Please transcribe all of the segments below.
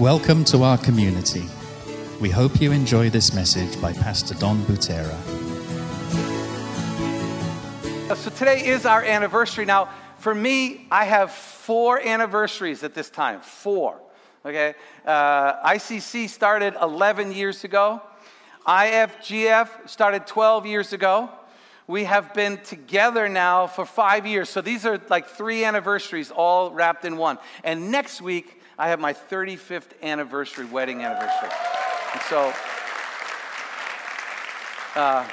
Welcome to our community. We hope you enjoy this message by Pastor Don Butera. So today is our anniversary. Now, for me, I have four anniversaries at this time. Four. Okay? Uh, ICC started 11 years ago. IFGF started 12 years ago. We have been together now for five years. So these are like three anniversaries all wrapped in one. And next week, I have my 35th anniversary, wedding anniversary. And so, uh,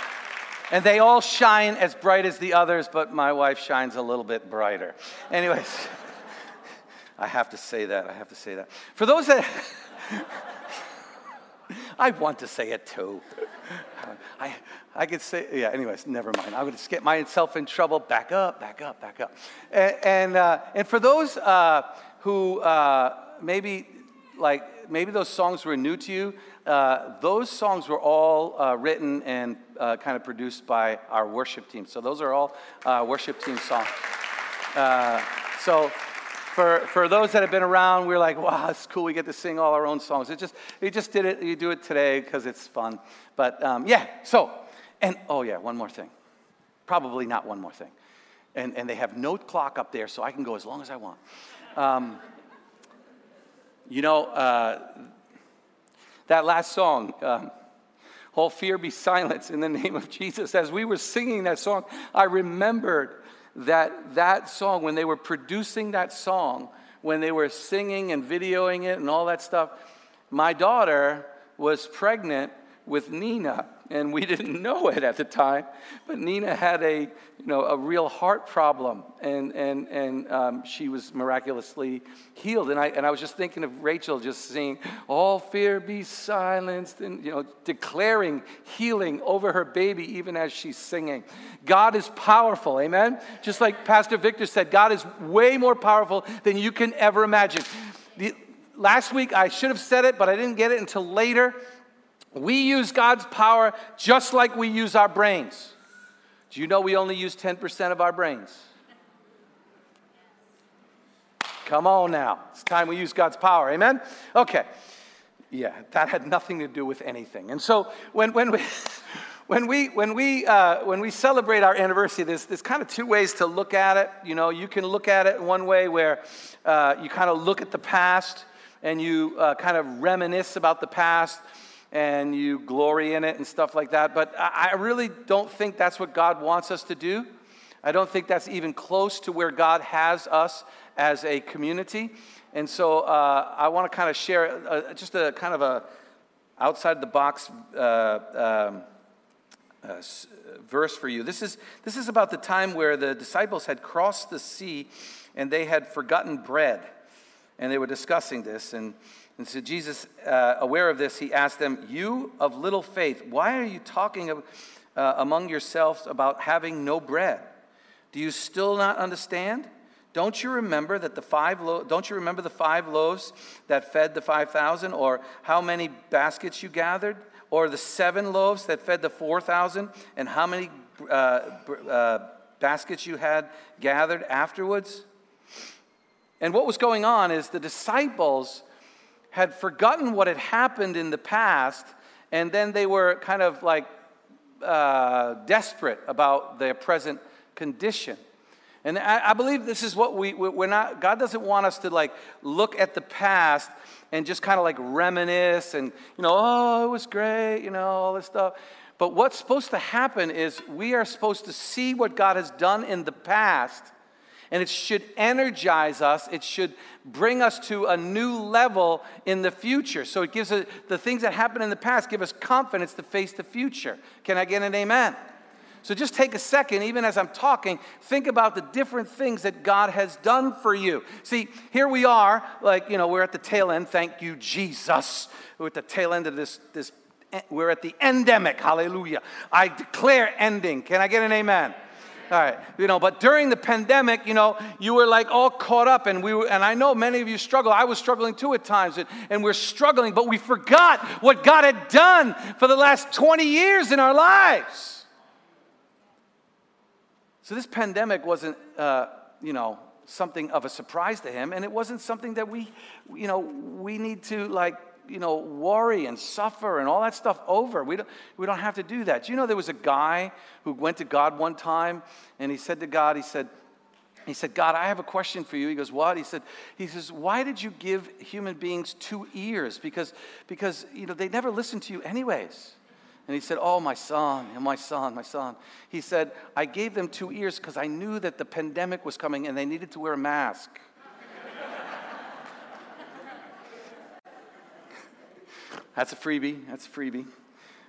and they all shine as bright as the others, but my wife shines a little bit brighter. Anyways, I have to say that. I have to say that. For those that. I want to say it too. I, I could say, yeah, anyways, never mind. I'm going to get myself in trouble. Back up, back up, back up. And, and, uh, and for those uh, who uh, maybe, like, maybe those songs were new to you, uh, those songs were all uh, written and uh, kind of produced by our worship team. So those are all worship team songs. so for, for those that have been around, we're like, wow, it's cool. We get to sing all our own songs. It just, we just did it. You do it today because it's fun. But um, yeah, so, and oh yeah, one more thing. Probably not one more thing. And, and they have note clock up there, so I can go as long as I want. Um, you know, uh, that last song, um, All Fear Be Silence in the Name of Jesus, as we were singing that song, I remembered that that song, when they were producing that song, when they were singing and videoing it and all that stuff, my daughter was pregnant with Nina and we didn't know it at the time. But Nina had a, you know, a real heart problem, and, and, and um, she was miraculously healed. And I, and I was just thinking of Rachel just saying, all fear be silenced, and, you know, declaring healing over her baby even as she's singing. God is powerful, amen? Just like Pastor Victor said, God is way more powerful than you can ever imagine. The, last week I should have said it, but I didn't get it until later. We use God's power just like we use our brains. Do you know we only use 10% of our brains? Come on now. It's time we use God's power. Amen? Okay. Yeah, that had nothing to do with anything. And so when, when we. When we, when, we, uh, when we celebrate our anniversary, there's, there's kind of two ways to look at it. You know, you can look at it one way where uh, you kind of look at the past and you uh, kind of reminisce about the past and you glory in it and stuff like that. But I really don't think that's what God wants us to do. I don't think that's even close to where God has us as a community. And so uh, I want to kind of share uh, just a kind of a outside the box uh, um, uh, verse for you. This is, this is about the time where the disciples had crossed the sea and they had forgotten bread. And they were discussing this. And and so Jesus, uh, aware of this, he asked them, You of little faith, why are you talking of, uh, among yourselves about having no bread? Do you still not understand? Don't you remember that the five lo- don't you remember the five loaves that fed the 5000 or how many baskets you gathered or the seven loaves that fed the 4000 and how many uh, uh, baskets you had gathered afterwards? And what was going on is the disciples had forgotten what had happened in the past, and then they were kind of like uh, desperate about their present condition. And I, I believe this is what we, we're not, God doesn't want us to like look at the past and just kind of like reminisce and, you know, oh, it was great, you know, all this stuff. But what's supposed to happen is we are supposed to see what God has done in the past and it should energize us. It should bring us to a new level in the future. So it gives us, the things that happened in the past give us confidence to face the future. Can I get an amen? So just take a second, even as I'm talking, think about the different things that God has done for you. See, here we are, like, you know, we're at the tail end. Thank you, Jesus. We're at the tail end of this, this we're at the endemic. Hallelujah. I declare ending. Can I get an amen? All right, you know, but during the pandemic, you know, you were like all caught up, and we were, and I know many of you struggle. I was struggling too at times, and, and we're struggling, but we forgot what God had done for the last 20 years in our lives. So this pandemic wasn't, uh, you know, something of a surprise to him, and it wasn't something that we, you know, we need to like, you know, worry and suffer and all that stuff over. We don't, we don't have to do that. You know, there was a guy who went to God one time, and he said to God, he said, he said, God, I have a question for you. He goes, What? He said, He says, Why did you give human beings two ears? Because, because you know, they never listen to you anyways. And he said, Oh, my son, oh, my son, my son. He said, I gave them two ears because I knew that the pandemic was coming and they needed to wear a mask. That's a freebie. That's a freebie.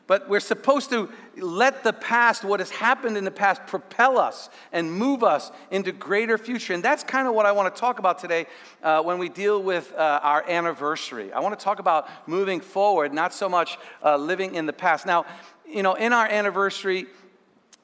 But we're supposed to let the past, what has happened in the past, propel us and move us into greater future. And that's kind of what I want to talk about today uh, when we deal with uh, our anniversary. I want to talk about moving forward, not so much uh, living in the past. Now, you know, in our anniversary,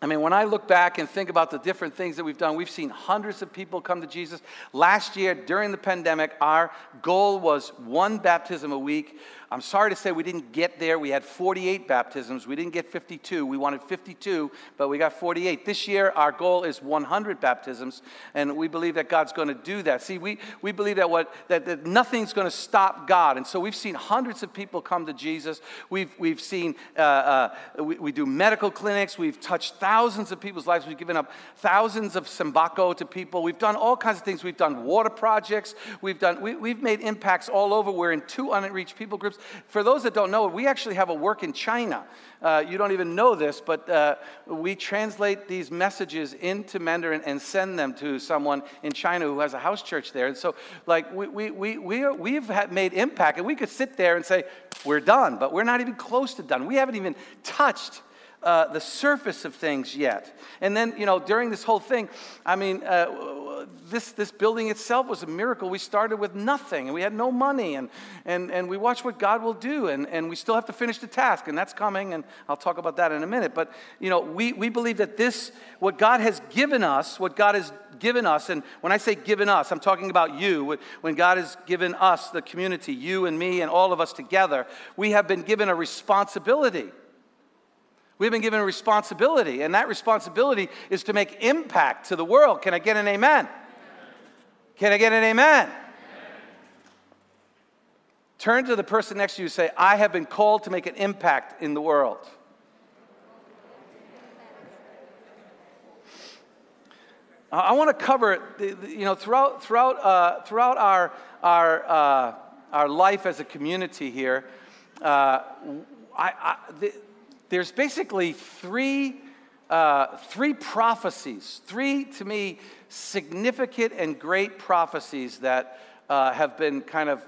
I mean, when I look back and think about the different things that we've done, we've seen hundreds of people come to Jesus. Last year, during the pandemic, our goal was one baptism a week. I'm sorry to say we didn't get there. We had 48 baptisms. We didn't get 52. We wanted 52, but we got 48. This year, our goal is 100 baptisms, and we believe that God's going to do that. See, we, we believe that, what, that, that nothing's going to stop God. And so we've seen hundreds of people come to Jesus. We've, we've seen, uh, uh, we, we do medical clinics. We've touched thousands of people's lives. We've given up thousands of sembako to people. We've done all kinds of things. We've done water projects. We've, done, we, we've made impacts all over. We're in two unreached people groups. For those that don't know, we actually have a work in China. Uh, you don't even know this, but uh, we translate these messages into Mandarin and send them to someone in China who has a house church there. And so, like, we, we, we, we are, we've made impact, and we could sit there and say, we're done, but we're not even close to done. We haven't even touched uh, the surface of things yet. And then, you know, during this whole thing, I mean, uh, this, this building itself was a miracle. We started with nothing and we had no money, and, and, and we watched what God will do, and, and we still have to finish the task, and that's coming, and I'll talk about that in a minute. But, you know, we, we believe that this, what God has given us, what God has given us, and when I say given us, I'm talking about you. When God has given us, the community, you and me and all of us together, we have been given a responsibility. We've been given a responsibility, and that responsibility is to make impact to the world. Can I get an amen? Can I get an amen? Turn to the person next to you and say, I have been called to make an impact in the world. I want to cover, you know, throughout, throughout, uh, throughout our, our, uh, our life as a community here, uh, I, I, there's basically three, uh, three prophecies, three to me significant and great prophecies that uh, have been kind of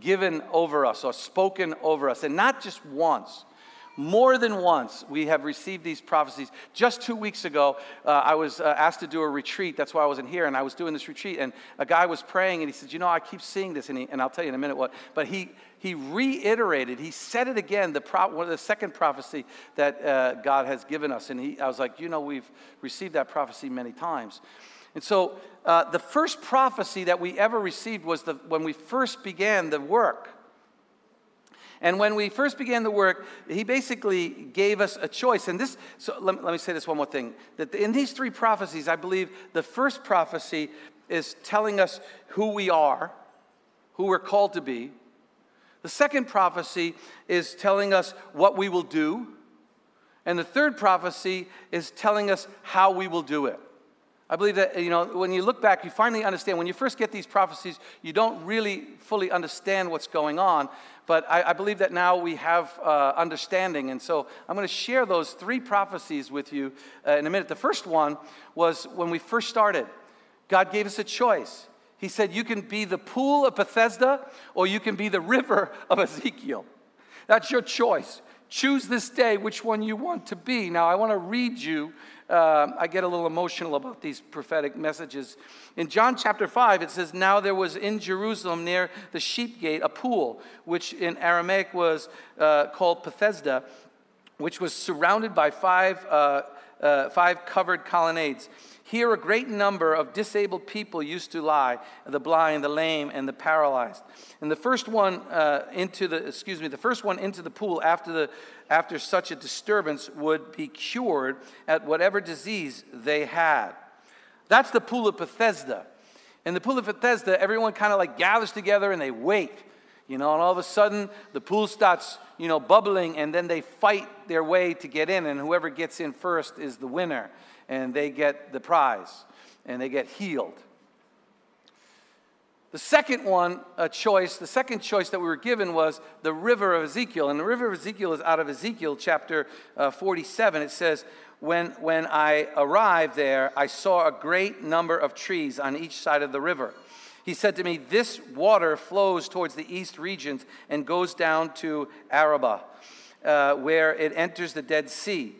given over us or spoken over us, and not just once. More than once, we have received these prophecies. Just two weeks ago, uh, I was uh, asked to do a retreat. That's why I wasn't here. And I was doing this retreat, and a guy was praying, and he said, You know, I keep seeing this. And, he, and I'll tell you in a minute what. But he, he reiterated, he said it again, the, pro, one of the second prophecy that uh, God has given us. And he, I was like, You know, we've received that prophecy many times. And so, uh, the first prophecy that we ever received was the, when we first began the work. And when we first began the work, he basically gave us a choice. And this, so let, let me say this one more thing. That in these three prophecies, I believe the first prophecy is telling us who we are, who we're called to be. The second prophecy is telling us what we will do. And the third prophecy is telling us how we will do it. I believe that, you know, when you look back, you finally understand. When you first get these prophecies, you don't really fully understand what's going on. But I, I believe that now we have uh, understanding. And so I'm going to share those three prophecies with you uh, in a minute. The first one was when we first started, God gave us a choice. He said, You can be the pool of Bethesda or you can be the river of Ezekiel. That's your choice. Choose this day which one you want to be. Now, I want to read you uh, I get a little emotional about these prophetic messages. In John chapter 5, it says, Now there was in Jerusalem near the sheep gate a pool, which in Aramaic was uh, called Bethesda, which was surrounded by five, uh, uh five covered colonnades. Here, a great number of disabled people used to lie the blind, the lame, and the paralyzed. And the first one uh, into the, excuse me, the first one into the pool after, the, after such a disturbance would be cured at whatever disease they had. That's the pool of Bethesda. In the pool of Bethesda, everyone kind of like gathers together and they wait, you know, and all of a sudden the pool starts, you know, bubbling and then they fight their way to get in, and whoever gets in first is the winner, and they get the prize and they get healed. The second one, a choice, the second choice that we were given was the river of Ezekiel. And the river of Ezekiel is out of Ezekiel chapter uh, 47. It says, when, when I arrived there, I saw a great number of trees on each side of the river. He said to me, This water flows towards the east regions and goes down to Arabah, uh, where it enters the Dead Sea.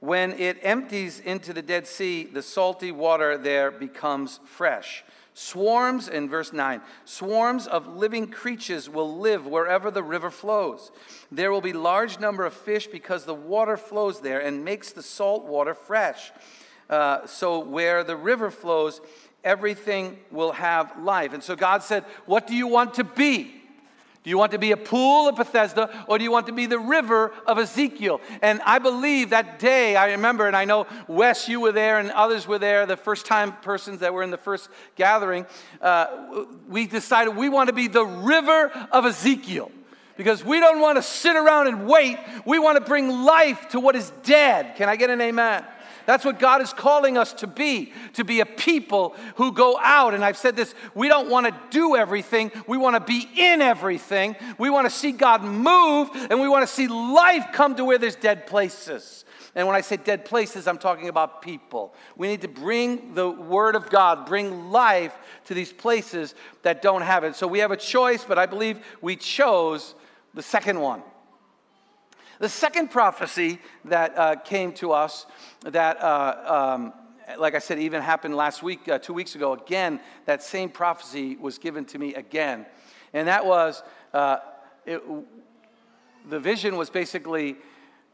When it empties into the Dead Sea, the salty water there becomes fresh. Swarms, in verse 9, swarms of living creatures will live wherever the river flows. There will be large number of fish because the water flows there and makes the salt water fresh. Uh, so where the river flows, everything will have life. And so God said, What do you want to be? Do you want to be a pool of Bethesda or do you want to be the river of Ezekiel? And I believe that day, I remember, and I know Wes, you were there and others were there, the first time persons that were in the first gathering. Uh, we decided we want to be the river of Ezekiel because we don't want to sit around and wait. We want to bring life to what is dead. Can I get an amen? That's what God is calling us to be, to be a people who go out. And I've said this we don't want to do everything, we want to be in everything. We want to see God move, and we want to see life come to where there's dead places. And when I say dead places, I'm talking about people. We need to bring the Word of God, bring life to these places that don't have it. So we have a choice, but I believe we chose the second one. The second prophecy that uh, came to us, that, uh, um, like I said, even happened last week, uh, two weeks ago, again, that same prophecy was given to me again. And that was uh, it, the vision was basically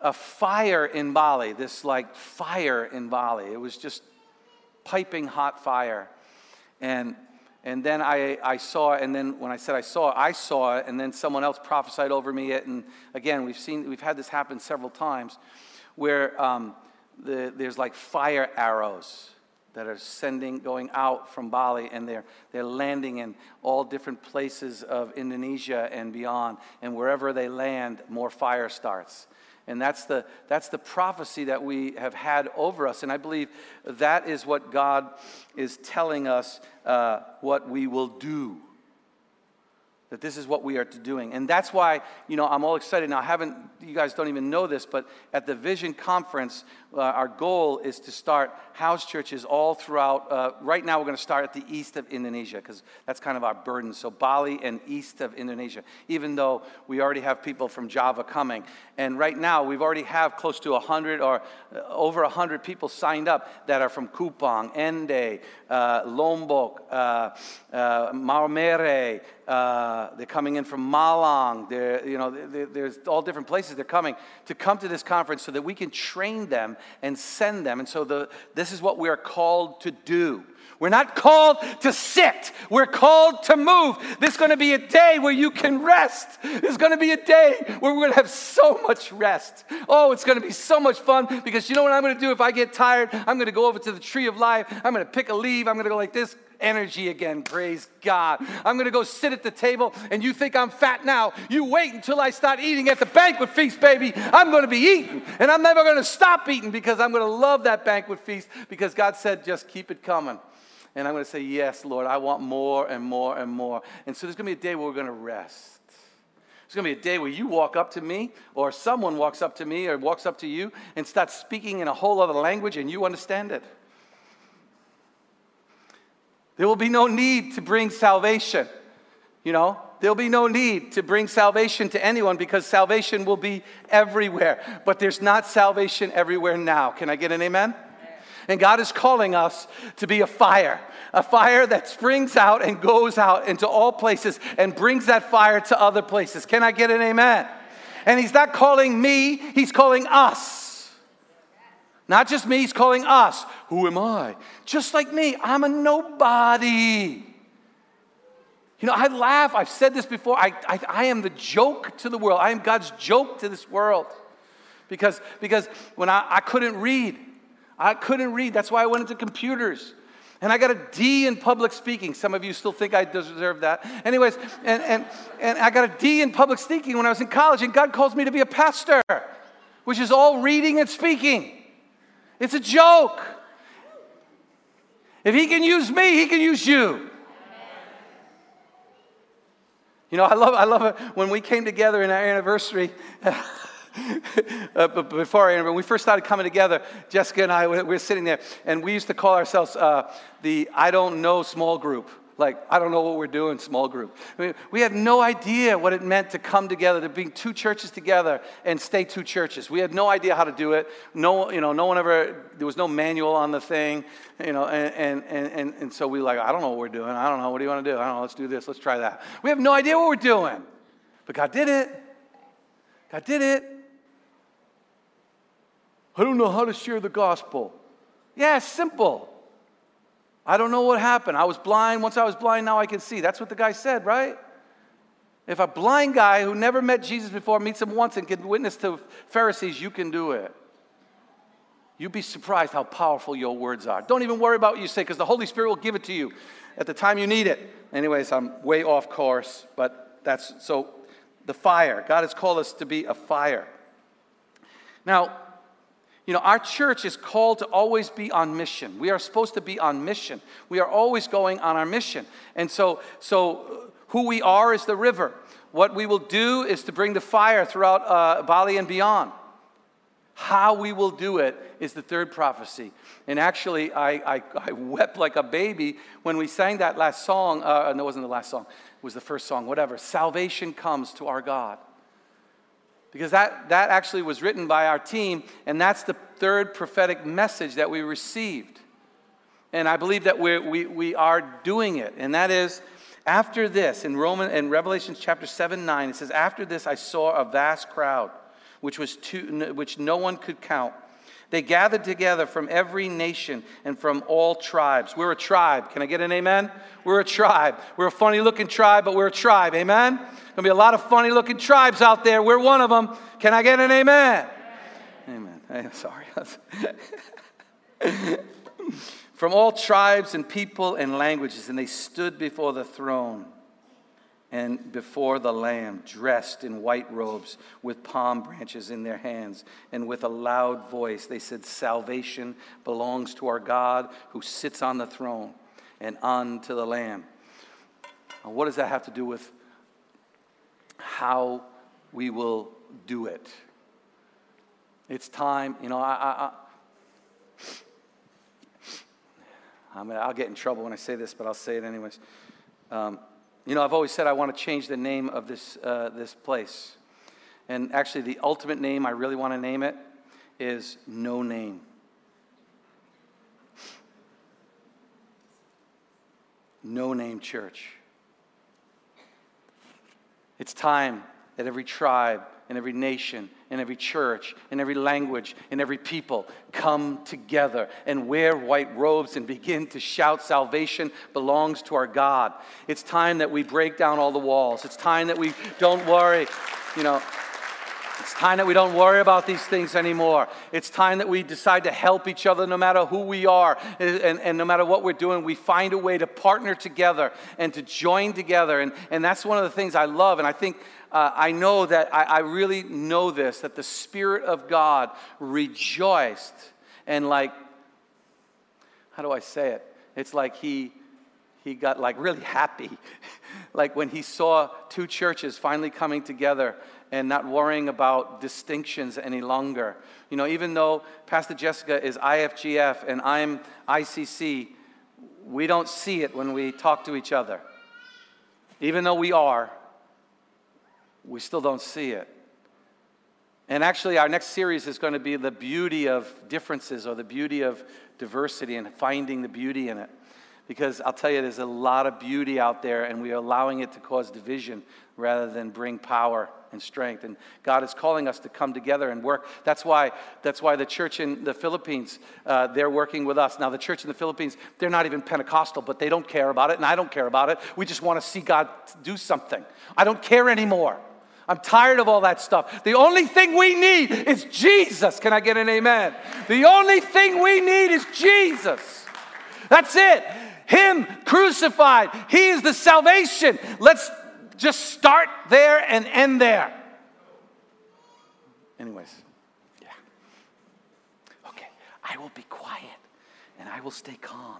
a fire in Bali, this like fire in Bali. It was just piping hot fire. And and then I, I saw it, and then when I said I saw it, I saw it, and then someone else prophesied over me it. And again, we've seen, we've had this happen several times where um, the, there's like fire arrows that are sending, going out from Bali, and they're, they're landing in all different places of Indonesia and beyond. And wherever they land, more fire starts. And that's the, that's the prophecy that we have had over us. And I believe that is what God is telling us uh, what we will do that this is what we are doing. And that's why, you know, I'm all excited now. I haven't, you guys don't even know this, but at the Vision Conference, uh, our goal is to start house churches all throughout. Uh, right now, we're going to start at the east of Indonesia because that's kind of our burden. So, Bali and east of Indonesia, even though we already have people from Java coming. And right now, we've already have close to 100 or uh, over 100 people signed up that are from Kupang, Ende, uh, Lombok, uh, uh, Maumere, uh, they're coming in from Malang. They're, you know, they're, there's all different places they're coming to come to this conference so that we can train them and send them. And so the, this is what we are called to do. We're not called to sit. We're called to move. This is going to be a day where you can rest. It's going to be a day where we're going to have so much rest. Oh, it's going to be so much fun because you know what I'm going to do if I get tired? I'm going to go over to the tree of life. I'm going to pick a leaf. I'm going to go like this energy again. Praise God. I'm going to go sit at the table, and you think I'm fat now. You wait until I start eating at the banquet feast, baby. I'm going to be eating, and I'm never going to stop eating because I'm going to love that banquet feast because God said, just keep it coming. And I'm going to say, Yes, Lord, I want more and more and more. And so there's going to be a day where we're going to rest. There's going to be a day where you walk up to me, or someone walks up to me, or walks up to you and starts speaking in a whole other language, and you understand it. There will be no need to bring salvation. You know, there'll be no need to bring salvation to anyone because salvation will be everywhere. But there's not salvation everywhere now. Can I get an amen? And God is calling us to be a fire, a fire that springs out and goes out into all places and brings that fire to other places. Can I get an amen? And He's not calling me, He's calling us. Not just me, he's calling us. Who am I? Just like me, I'm a nobody. You know, I laugh. I've said this before. I, I, I, am the joke to the world. I am God's joke to this world. Because, because when I, I couldn't read, I couldn't read. That's why I went into computers. And I got a D in public speaking. Some of you still think I deserve that. Anyways, and, and, and I got a D in public speaking when I was in college, and God calls me to be a pastor, which is all reading and speaking. It's a joke. If He can use me, He can use you. You know, I love, I love it when we came together in our anniversary. uh, before I, when we first started coming together, Jessica and I, we were sitting there, and we used to call ourselves uh, the I don't know small group. Like, I don't know what we're doing, small group. I mean, we had no idea what it meant to come together, to bring two churches together and stay two churches. We had no idea how to do it. No, you know, no one ever, there was no manual on the thing, you know, and, and, and, and so we like, I don't know what we're doing. I don't know. What do you want to do? I don't know. Let's do this. Let's try that. We have no idea what we're doing. But God did it. God did it. I don't know how to share the gospel. Yeah, simple. I don't know what happened. I was blind. Once I was blind, now I can see. That's what the guy said, right? If a blind guy who never met Jesus before meets him once and can witness to Pharisees, you can do it. You'd be surprised how powerful your words are. Don't even worry about what you say because the Holy Spirit will give it to you at the time you need it. Anyways, I'm way off course, but that's so the fire. God has called us to be a fire. Now, you know, our church is called to always be on mission. We are supposed to be on mission. We are always going on our mission. And so, so who we are is the river. What we will do is to bring the fire throughout uh, Bali and beyond. How we will do it is the third prophecy. And actually, I, I, I wept like a baby when we sang that last song. Uh, no, it wasn't the last song, it was the first song, whatever. Salvation comes to our God because that, that actually was written by our team, and that's the third prophetic message that we received. And I believe that we're, we, we are doing it, and that is after this, in Roman in Revelation chapter 7 9, it says, After this I saw a vast crowd, which, was too, which no one could count. They gathered together from every nation and from all tribes. We're a tribe. Can I get an amen? We're a tribe. We're a funny looking tribe, but we're a tribe. Amen? There'll be a lot of funny looking tribes out there. We're one of them. Can I get an amen? Amen. amen. Sorry. From all tribes and people and languages, and they stood before the throne and before the Lamb, dressed in white robes with palm branches in their hands. And with a loud voice, they said, Salvation belongs to our God who sits on the throne and unto the Lamb. What does that have to do with how we will do it. It's time, you know, I, I, I, I will get in trouble when I say this, but I'll say it anyways. Um, you know, I've always said I want to change the name of this, uh, this place. And actually, the ultimate name I really want to name it is No Name. No Name Church. It's time that every tribe and every nation in every church in every language in every people come together and wear white robes and begin to shout salvation belongs to our God. It's time that we break down all the walls. It's time that we don't worry, you know, it's time that we don't worry about these things anymore. It's time that we decide to help each other no matter who we are and, and, and, no matter what we're doing. We find a way to partner together and to join together. And, and that's one of the things I love. And I think uh, I know that I, I really know this that the Spirit of God rejoiced and, like, how do I say it? It's like he he got like really happy like when he saw two churches finally coming together and not worrying about distinctions any longer. You know, even though Pastor Jessica is IFGF and I'm ICC, we don't see it when we talk to each other. Even though we are, we still don't see it. And actually, our next series is going to be the beauty of differences or the beauty of diversity and finding the beauty in it. Because I'll tell you, there's a lot of beauty out there, and we are allowing it to cause division rather than bring power and strength. And God is calling us to come together and work. That's why, that's why the church in the Philippines, uh, they're working with us. Now, the church in the Philippines, they're not even Pentecostal, but they don't care about it, and I don't care about it. We just want to see God do something. I don't care anymore. I'm tired of all that stuff. The only thing we need is Jesus. Can I get an amen? The only thing we need is Jesus. That's it. Him crucified. He is the salvation. Let's just start there and end there. Anyways, yeah. Okay, I will be quiet and I will stay calm.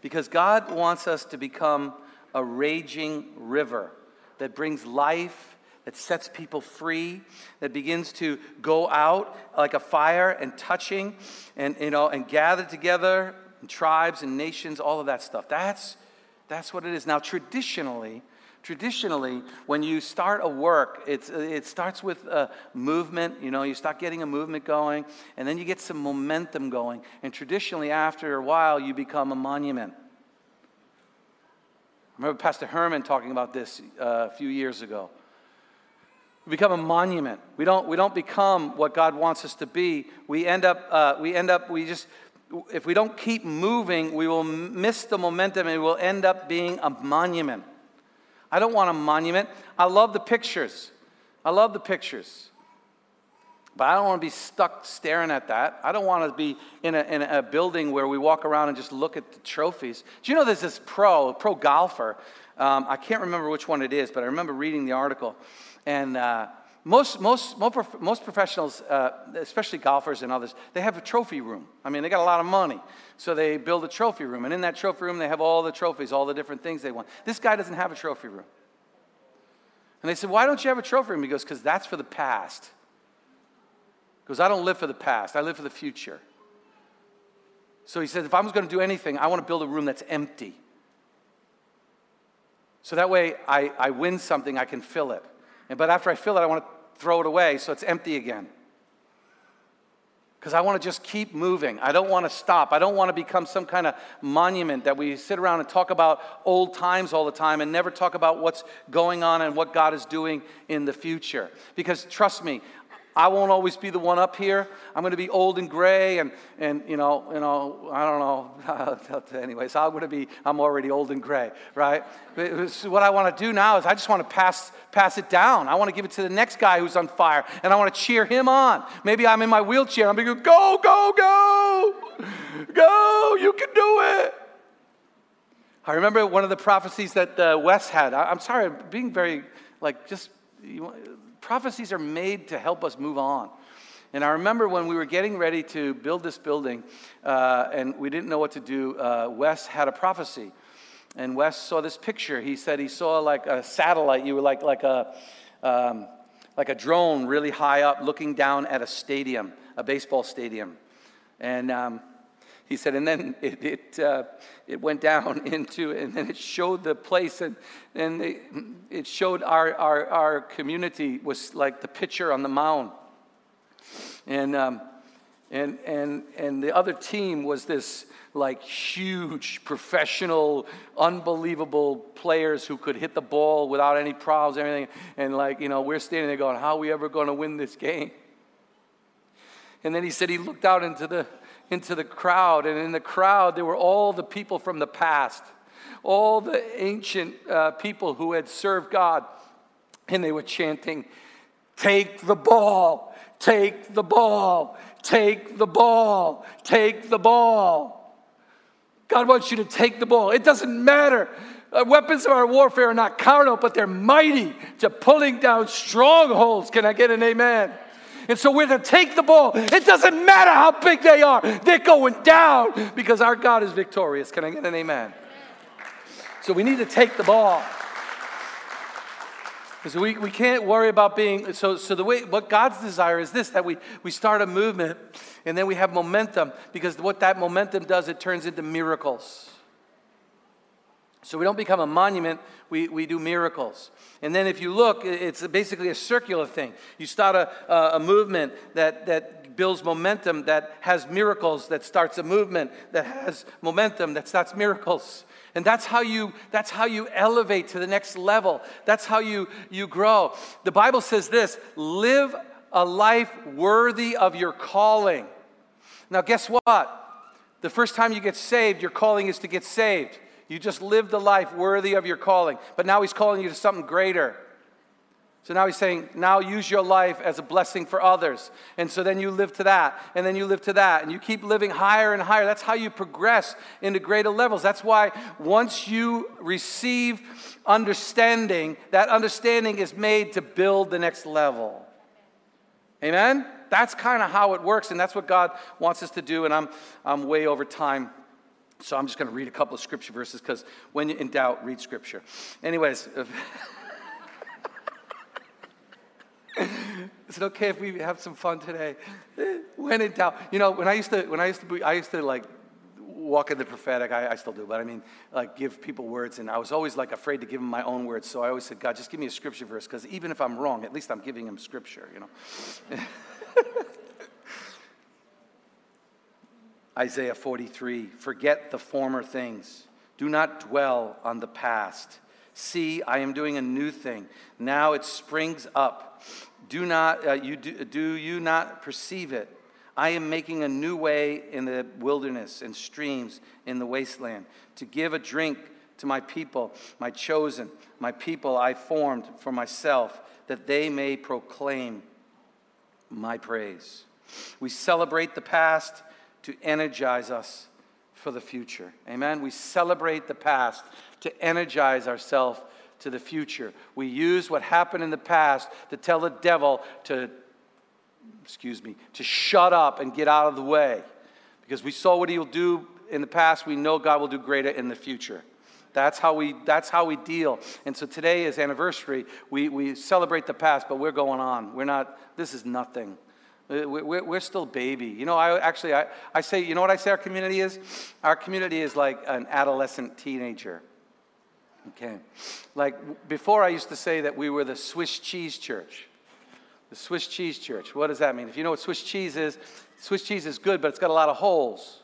Because God wants us to become a raging river that brings life, that sets people free, that begins to go out like a fire and touching and, you know, and gather together and tribes and nations, all of that stuff. That's, that's what it is. Now, traditionally, traditionally, when you start a work, it's, it starts with a movement. You know, you start getting a movement going, and then you get some momentum going. And traditionally, after a while, you become a monument. I remember Pastor Herman talking about this uh, a few years ago. We become a monument. We don't, we don't become what God wants us to be. We end up, uh, we end up, we just, if we don't keep moving, we will miss the momentum and we'll end up being a monument. I don't want a monument. I love the pictures. I love the pictures. But I don't want to be stuck staring at that. I don't want to be in a, in a building where we walk around and just look at the trophies. Do you know there's this pro, pro golfer? Um, I can't remember which one it is, but I remember reading the article. And uh, most, most, most professionals, uh, especially golfers and others, they have a trophy room. I mean, they got a lot of money. So they build a trophy room. And in that trophy room, they have all the trophies, all the different things they want. This guy doesn't have a trophy room. And they said, Why don't you have a trophy room? He goes, Because that's for the past. Because I don't live for the past, I live for the future. So he said, If I was going to do anything, I want to build a room that's empty. So that way I, I win something, I can fill it. And, but after I fill it, I want to throw it away so it's empty again. Because I want to just keep moving. I don't want to stop. I don't want to become some kind of monument that we sit around and talk about old times all the time and never talk about what's going on and what God is doing in the future. Because trust me, I won't always be the one up here. I'm going to be old and gray, and, and you know, you know, I don't know. anyway, so I'm going to be, I'm already old and gray, right? what I want to do now is I just want to pass, pass it down. I want to give it to the next guy who's on fire, and I want to cheer him on. Maybe I'm in my wheelchair. I'm going to go, go, go, go. You can do it. I remember one of the prophecies that uh, Wes had. I, am sorry, being very, like, just, you, prophecies are made to help us move on. And I remember when we were getting ready to build this building uh, and we didn't know what to do, uh, Wes had a prophecy. And Wes saw this picture. He said he saw like a satellite, you were like, like, a, um, like a drone really high up looking down at a stadium, a baseball stadium. And um, he said, and then it, it, uh, it went down into, and then it showed the place, and, and it, it showed our, our, our community was like the pitcher on the mound. And, um, and, and, and the other team was this like huge, professional, unbelievable players who could hit the ball without any problems, everything. And like, you know, we're standing there going, how are we ever going to win this game? And then he said he looked out into the, into the crowd, and in the crowd, there were all the people from the past, all the ancient uh, people who had served God, and they were chanting, Take the ball, take the ball, take the ball, take the ball. God wants you to take the ball. It doesn't matter. Uh, weapons of our warfare are not carnal, but they're mighty to pulling down strongholds. Can I get an amen? And so we're to take the ball. It doesn't matter how big they are, they're going down because our God is victorious. Can I get an amen? So we need to take the ball. So we, we can't worry about being so so the way what God's desire is this that we we start a movement and then we have momentum because what that momentum does it turns into miracles. So we don't become a monument, we, we do miracles. And then if you look, it's basically a circular thing. You start a, a movement that, that builds momentum, that has miracles, that starts a movement, that has momentum, that starts miracles. And that's how you, that's how you elevate to the next level. That's how you, you grow. The Bible says this live a life worthy of your calling. Now, guess what? The first time you get saved, your calling is to get saved. You just lived a life worthy of your calling. But now he's calling you to something greater. So now he's saying, now use your life as a blessing for others. And so then you live to that, and then you live to that, and you keep living higher and higher. That's how you progress into greater levels. That's why once you receive understanding, that understanding is made to build the next level. Amen? That's kind of how it works, and that's what God wants us to do. And I'm, I'm way over time. So I'm just going to read a couple of scripture verses because when you're in doubt, read scripture. Anyways. Is it okay if we have some fun today? When in doubt, you know, when I used to, when I used to, be, I used to like walk in the prophetic. I, I, still do, but I mean, like give people words, and I was always like afraid to give them my own words. So I always said, God, just give me a scripture verse, because even if I'm wrong, at least I'm giving him scripture, you know. Isaiah 43 Forget the former things, do not dwell on the past. See, I am doing a new thing. Now it springs up. Do, not, uh, you do, do you not perceive it? I am making a new way in the wilderness and streams in the wasteland to give a drink to my people, my chosen, my people I formed for myself, that they may proclaim my praise. We celebrate the past to energize us for the future. Amen. We celebrate the past to energize ourselves to the future. We use what happened in the past to tell the devil to, excuse me, to shut up and get out of the way. Because we saw what he'll do in the past, we know God will do greater in the future. That's how we, that's how we deal. And so today is anniversary. We, we celebrate the past, but we're going on. We're not, this is nothing. Uh, we're, we're still baby. You know, I actually, I, I say, you know what I say our community is? Our community is like an adolescent teenager. Okay. Like before, I used to say that we were the Swiss cheese church. The Swiss cheese church. What does that mean? If you know what Swiss cheese is, Swiss cheese is good, but it's got a lot of holes.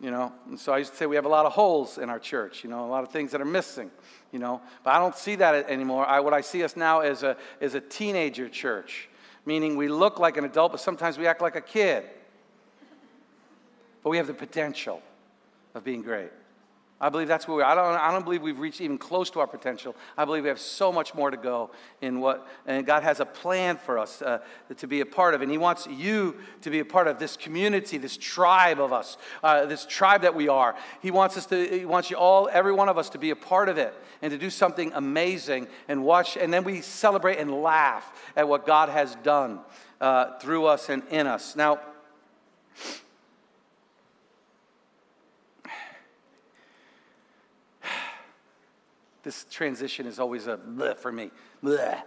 You know, and so I used to say we have a lot of holes in our church, you know, a lot of things that are missing, you know. But I don't see that anymore. I, what I see us now is a, is a teenager church, meaning we look like an adult, but sometimes we act like a kid. But we have the potential of being great. I believe that's where we are. I don't, I don't believe we've reached even close to our potential. I believe we have so much more to go in what, and God has a plan for us uh, to be a part of. And He wants you to be a part of this community, this tribe of us, uh, this tribe that we are. He wants us to, He wants you all, every one of us to be a part of it and to do something amazing and watch. And then we celebrate and laugh at what God has done uh, through us and in us. Now, This transition is always a bleh for me. Bleh.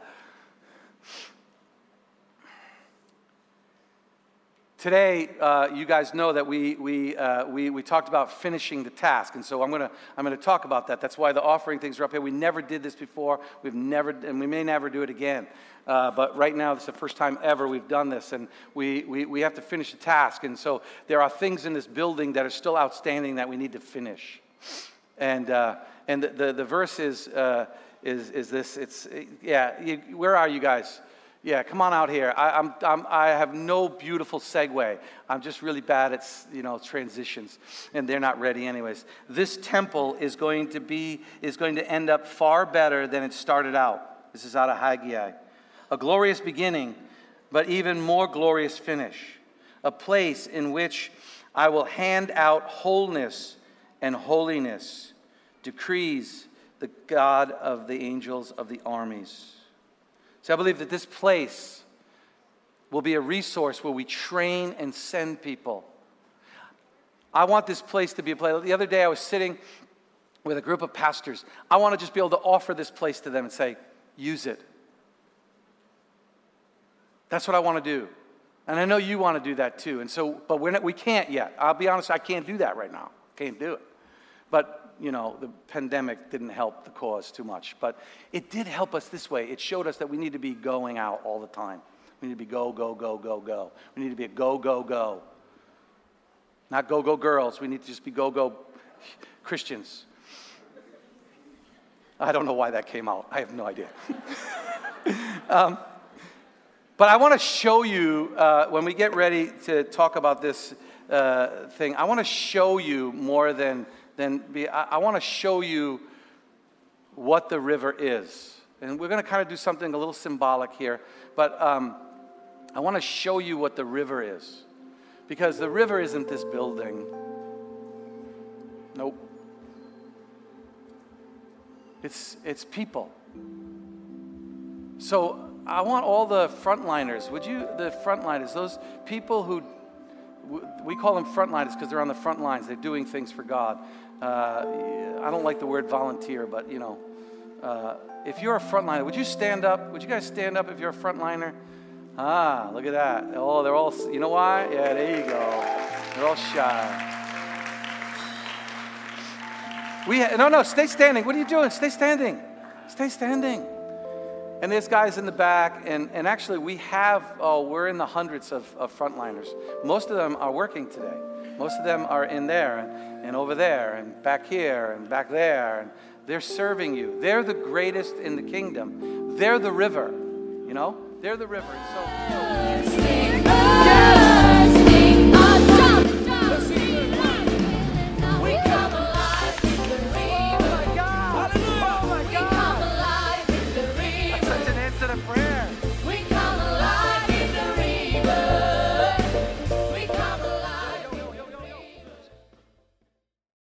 Today, uh, you guys know that we, we, uh, we, we talked about finishing the task. And so I'm to I'm gonna talk about that. That's why the offering things are up here. We never did this before. We've never, and we may never do it again. Uh, but right now, this is the first time ever we've done this. And we, we, we have to finish the task. And so there are things in this building that are still outstanding that we need to finish. And, uh, and the, the, the, verse is, uh, is, is this it's, yeah, you, where are you guys? Yeah, come on out here. I, I'm, I'm, I have no beautiful segue. I'm just really bad at you know transitions, and they're not ready anyways. This temple is going to be is going to end up far better than it started out. This is out of Haggai, a glorious beginning, but even more glorious finish. A place in which I will hand out wholeness and holiness, decrees the God of the angels of the armies. So I believe that this place will be a resource where we train and send people. I want this place to be a place. The other day I was sitting with a group of pastors. I want to just be able to offer this place to them and say, use it. That's what I want to do. And I know you want to do that too. And so, but we're not, we can't yet. I'll be honest, I can't do that right now. Can't do it. But, you know, the pandemic didn't help the cause too much. But it did help us this way. It showed us that we need to be going out all the time. We need to be go, go, go, go, go. We need to be a go, go, go. Not go, go girls. We need to just be go, go Christians. I don't know why that came out. I have no idea. um, but I want to show you, uh, when we get ready to talk about this uh, thing, I want to show you more than then be, I, I want to show you what the river is. And we're going to kind of do something a little symbolic here. But um, I want to show you what the river is. Because the river isn't this building. Nope. It's, it's people. So I want all the frontliners, would you, the frontliners, those people who, we call them frontliners because they're on the front lines, they're doing things for God. Uh, I don't like the word volunteer, but you know, uh, if you're a frontliner, would you stand up? Would you guys stand up if you're a frontliner? Ah, look at that. Oh, they're all, you know why? Yeah, there you go. They're all shy. We, no, no, stay standing. What are you doing? Stay standing. Stay standing. And there's guys in the back, and, and actually, we have, oh, we're in the hundreds of, of frontliners. Most of them are working today. Most of them are in there, and, and over there, and back here, and back there, and they're serving you. They're the greatest in the kingdom. They're the river, you know? They're the river. And so.